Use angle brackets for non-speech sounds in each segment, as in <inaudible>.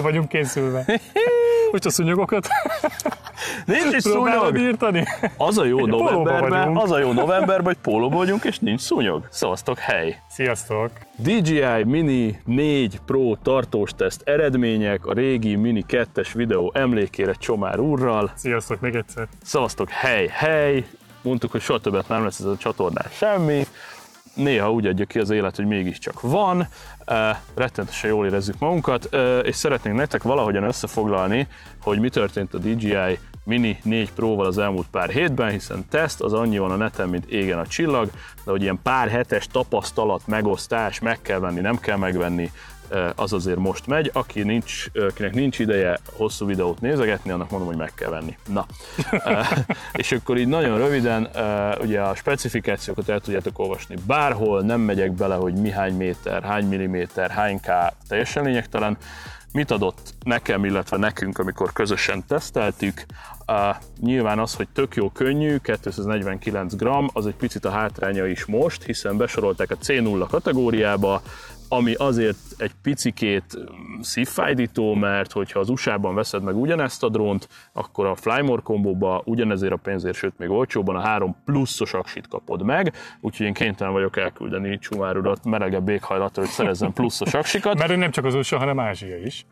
Fel vagyunk készülve. <laughs> Most a szúnyogokat Nincs is szúnyog. írtani. Az a jó novemberben, az a jó novemberben, hogy pólóban vagyunk, és nincs szúnyog. Szavaztok, hely! Sziasztok! DJI Mini 4 Pro tartós teszt eredmények, a régi Mini 2-es videó emlékére Csomár úrral. Sziasztok még egyszer. Szavaztok, hely, hely! Mondtuk, hogy soha többet nem lesz ez a csatornán semmi. Néha úgy adja ki az élet, hogy mégiscsak van. Rettentesen jól érezzük magunkat, és szeretnénk nektek valahogyan összefoglalni, hogy mi történt a DJI Mini 4 Pro-val az elmúlt pár hétben, hiszen teszt az annyi van a neten, mint égen a csillag, de hogy ilyen pár hetes tapasztalat, megosztás, meg kell venni, nem kell megvenni, az azért most megy. Aki nincs, akinek nincs ideje hosszú videót nézegetni, annak mondom, hogy meg kell venni. Na. és akkor így nagyon röviden, ugye a specifikációkat el tudjátok olvasni bárhol, nem megyek bele, hogy mi hány méter, hány milliméter, hány K, teljesen lényegtelen. Mit adott nekem, illetve nekünk, amikor közösen teszteltük? Uh, nyilván az, hogy tök jó könnyű, 249 g, az egy picit a hátránya is most, hiszen besorolták a C0 kategóriába, ami azért egy picikét szívfájdító, mert hogyha az USA-ban veszed meg ugyanezt a drónt, akkor a Flymore kombóba ugyanezért a pénzért, sőt még olcsóban a három pluszos aksit kapod meg, úgyhogy én kénytelen vagyok elküldeni Csumár urat melegebb éghajlatra, hogy szerezzen pluszos aksikat. Mert nem csak az USA, hanem Ázsia is.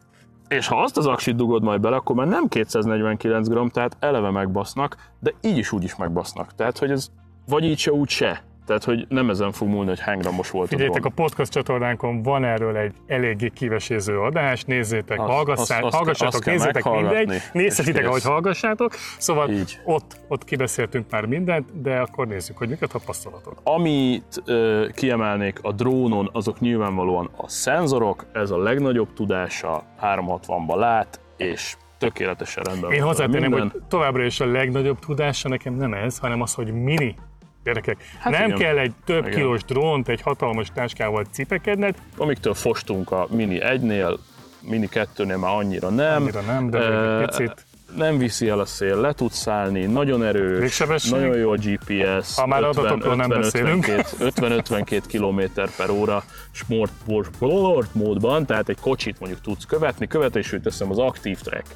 És ha azt az aksit dugod majd bele, akkor már nem 249 g, tehát eleve megbasznak, de így is úgy is megbasznak. Tehát, hogy ez vagy így se, úgy se. Tehát, hogy nem ezen fog múlni, hogy hány grammos volt Figyeljétek, a podcast csatornánkon van erről egy eléggé kiveséző adás, nézzétek, Azt- hallgassá, azt- azt- hallgassátok, azt kell nézzétek mindegy, nézhetitek, ahogy hallgassátok. Szóval Így. ott, ott kibeszéltünk már mindent, de akkor nézzük, hogy mik a tapasztalatok. Amit ö, kiemelnék a drónon, azok nyilvánvalóan a szenzorok, ez a legnagyobb tudása, 360-ba lát, és tökéletesen rendben Én hozzátenném, hogy továbbra is a legnagyobb tudása nekem nem ez, hanem az, hogy mini. Gyerekek, Hát nem igen. kell egy több Igen. kilós drónt, egy hatalmas táskával cipekedned, Amiktől fostunk a Mini 1-nél, Mini 2-nél már annyira nem. Annyira nem, de egy picit. Nem viszi el a szél, le tudsz szállni, nagyon erős, Végsebesség? nagyon jó a GPS. Ha már adatokról nem beszélünk. 50-52 km per óra sport, sport módban, tehát egy kocsit mondjuk tudsz követni, követésül teszem az aktív track.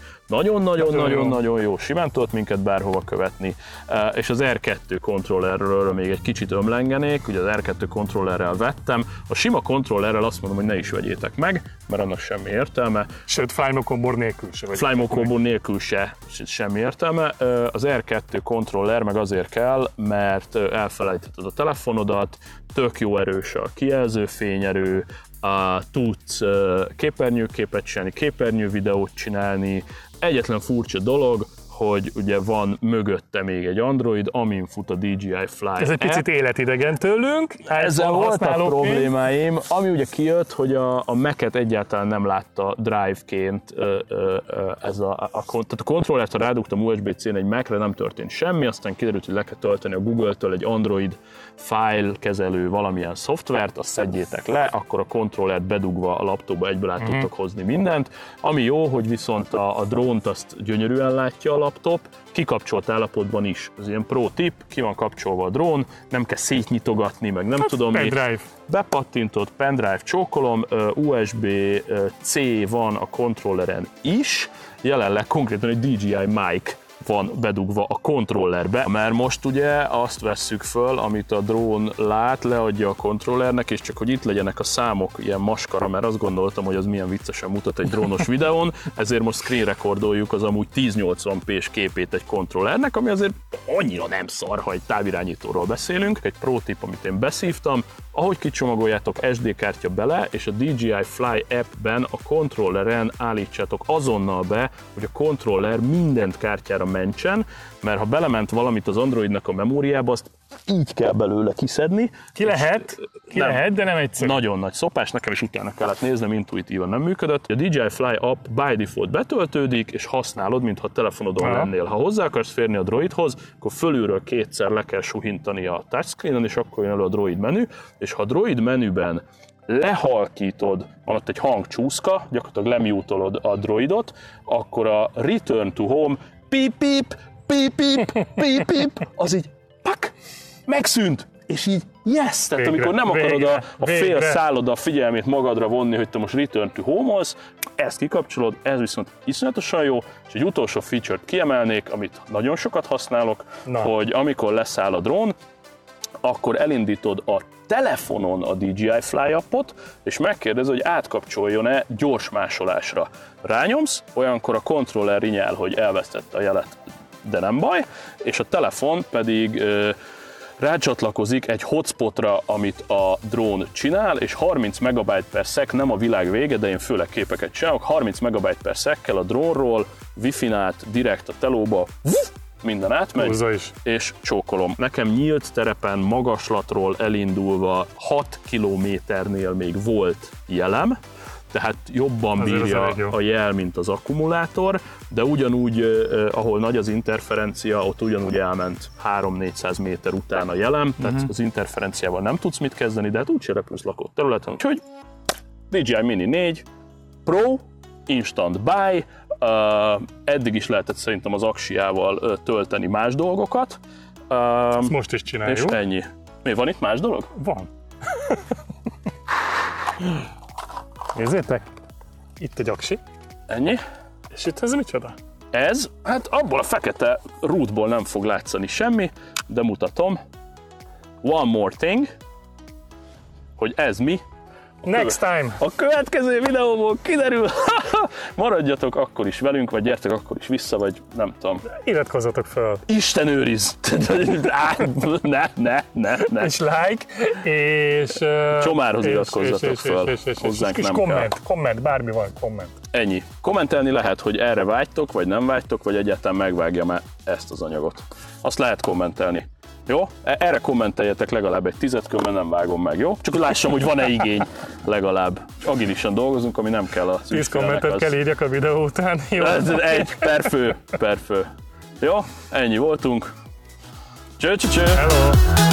Nagyon jó. Simán tudod minket bárhova követni. Eh, És az R2 kontrollerről még egy kicsit ömlengenék, ugye az R2 kontrollerrel vettem. A sima kontrollerrel azt mondom, hogy ne is vegyétek meg, mert annak semmi értelme. Sőt, Flymocombor nélkül se vagy. Flymo Combo nélkül se, se semmi értelme. Ö, Az R2 kontroller meg azért kell, mert ö, elfelejtetted a telefonodat, tök jó erős a kijelző fényerő, a, tudsz képernyőképet csinálni, képernyő videót csinálni. Egyetlen furcsa dolog, hogy ugye van mögötte még egy Android, amin fut a DJI Fly Ez egy picit életidegen tőlünk. ezzel voltak használóként. problémáim, ami ugye kijött, hogy a, a Mac-et egyáltalán nem látta drive-ként ö, ö, ö, ez a, a, a, tehát a kontrollert, ha rádugtam USB-C-n egy Mac-re, nem történt semmi, aztán kiderült, hogy le kell tölteni a Google-től egy Android file kezelő valamilyen szoftvert, azt szedjétek le, akkor a kontrollert bedugva a laptopba egyből át tudtok hozni mindent. Ami jó, hogy viszont a, a drónt azt gyönyörűen látja a laptop, kikapcsolt állapotban is. Ez ilyen pro tip, ki van kapcsolva a drón, nem kell szétnyitogatni, meg nem tudom mi. Pendrive. Bepattintott pendrive csókolom, USB-C van a kontrolleren is, jelenleg konkrétan egy DJI mic van bedugva a kontrollerbe, mert most ugye azt vesszük föl, amit a drón lát, leadja a kontrollernek, és csak hogy itt legyenek a számok ilyen maskara, mert azt gondoltam, hogy az milyen viccesen mutat egy drónos videón, ezért most screen recordoljuk az amúgy 1080p-s képét egy kontrollernek, ami azért annyira nem szar, ha egy távirányítóról beszélünk. Egy pro tip, amit én beszívtam, ahogy kicsomagoljátok SD kártya bele, és a DJI Fly appben a kontrolleren állítsátok azonnal be, hogy a kontroller mindent kártyára mentsen, mert ha belement valamit az Androidnak a memóriába, azt így kell belőle kiszedni. Ki lehet, ki Nem. lehet, de nem egyszerű. Nagyon nagy szopás, nekem is utána kellett néznem, intuitívan nem működött. A DJI Fly app by default betöltődik, és használod, mintha telefonodon Aha. lennél. Ha hozzá akarsz férni a droidhoz, akkor fölülről kétszer le kell suhintani a touchscreenen, és akkor jön elő a droid menü, és ha a droid menüben lehalkítod, van ott egy hangcsúszka, gyakorlatilag lemutolod a droidot, akkor a return to home pip pip, pip pip, pip pip, az így pak, megszűnt. és így yes, tehát Végre, amikor nem akarod végre, a, a fél végre. szálloda figyelmét magadra vonni, hogy te most return to home ezt kikapcsolod, ez viszont iszonyatosan jó, és egy utolsó feature-t kiemelnék, amit nagyon sokat használok, Na. hogy amikor leszáll a drón, akkor elindítod a telefonon a DJI Fly appot, és megkérdez, hogy átkapcsoljon-e gyors másolásra. Rányomsz, olyankor a kontroller rinyel, hogy elvesztette a jelet, de nem baj, és a telefon pedig ö, rácsatlakozik egy hotspotra, amit a drón csinál, és 30 megabyte per szek, nem a világ vége, de én főleg képeket csinálok, 30 megabyte per szekkel a drónról, wifi-n direkt a telóba, minden átmegy, Húzza is. és csókolom. Nekem nyílt terepen magaslatról elindulva 6 kilométernél még volt jelem, tehát jobban Azért az bírja a jel, mint az akkumulátor, de ugyanúgy, eh, ahol nagy az interferencia, ott ugyanúgy elment 3-400 méter után a jelem, tehát Mhm. az interferenciával nem tudsz mit kezdeni, de hát úgyse repülsz lakott területen. Úgyhogy DJI Mini 4 Pro, Instant Buy, eddig is lehetett szerintem az aksiával tölteni más dolgokat, Ezt most is és csináljuk. ennyi. Mi, van itt más dolog? Van. Nézzétek, itt egy aksi, Ennyi. és itt ez micsoda? Ez, hát abból a fekete rútból nem fog látszani semmi, de mutatom. One more thing, hogy ez mi. Next time! A következő videóból kiderül, <laughs> maradjatok akkor is velünk, vagy gyertek akkor is vissza, vagy nem tudom. Iratkozzatok fel, Isten őriz! <laughs> Ne, ne, ne, ne. és like, és... uh, Csomárhoz és- iratkozzatok és- és- fel. és- és- és- Hozzánk és nem komment, komment, bármi van, komment. Ennyi. Kommentelni lehet, hogy erre vágytok, vagy nem vágytok, vagy egyáltalán megvágjam -e ezt az anyagot. Azt lehet kommentelni. Jó? E- Erre kommenteljetek legalább egy tizet, különben nem vágom meg, jó? Csak lássam, hogy van-e igény legalább. Agilisan dolgozunk, ami nem kell a 10 kommentet kell írjak a videó után, <laughs> jó? Ez egy per fő, per fő. Jó? Ennyi voltunk. Cső, cső, cső. Hello!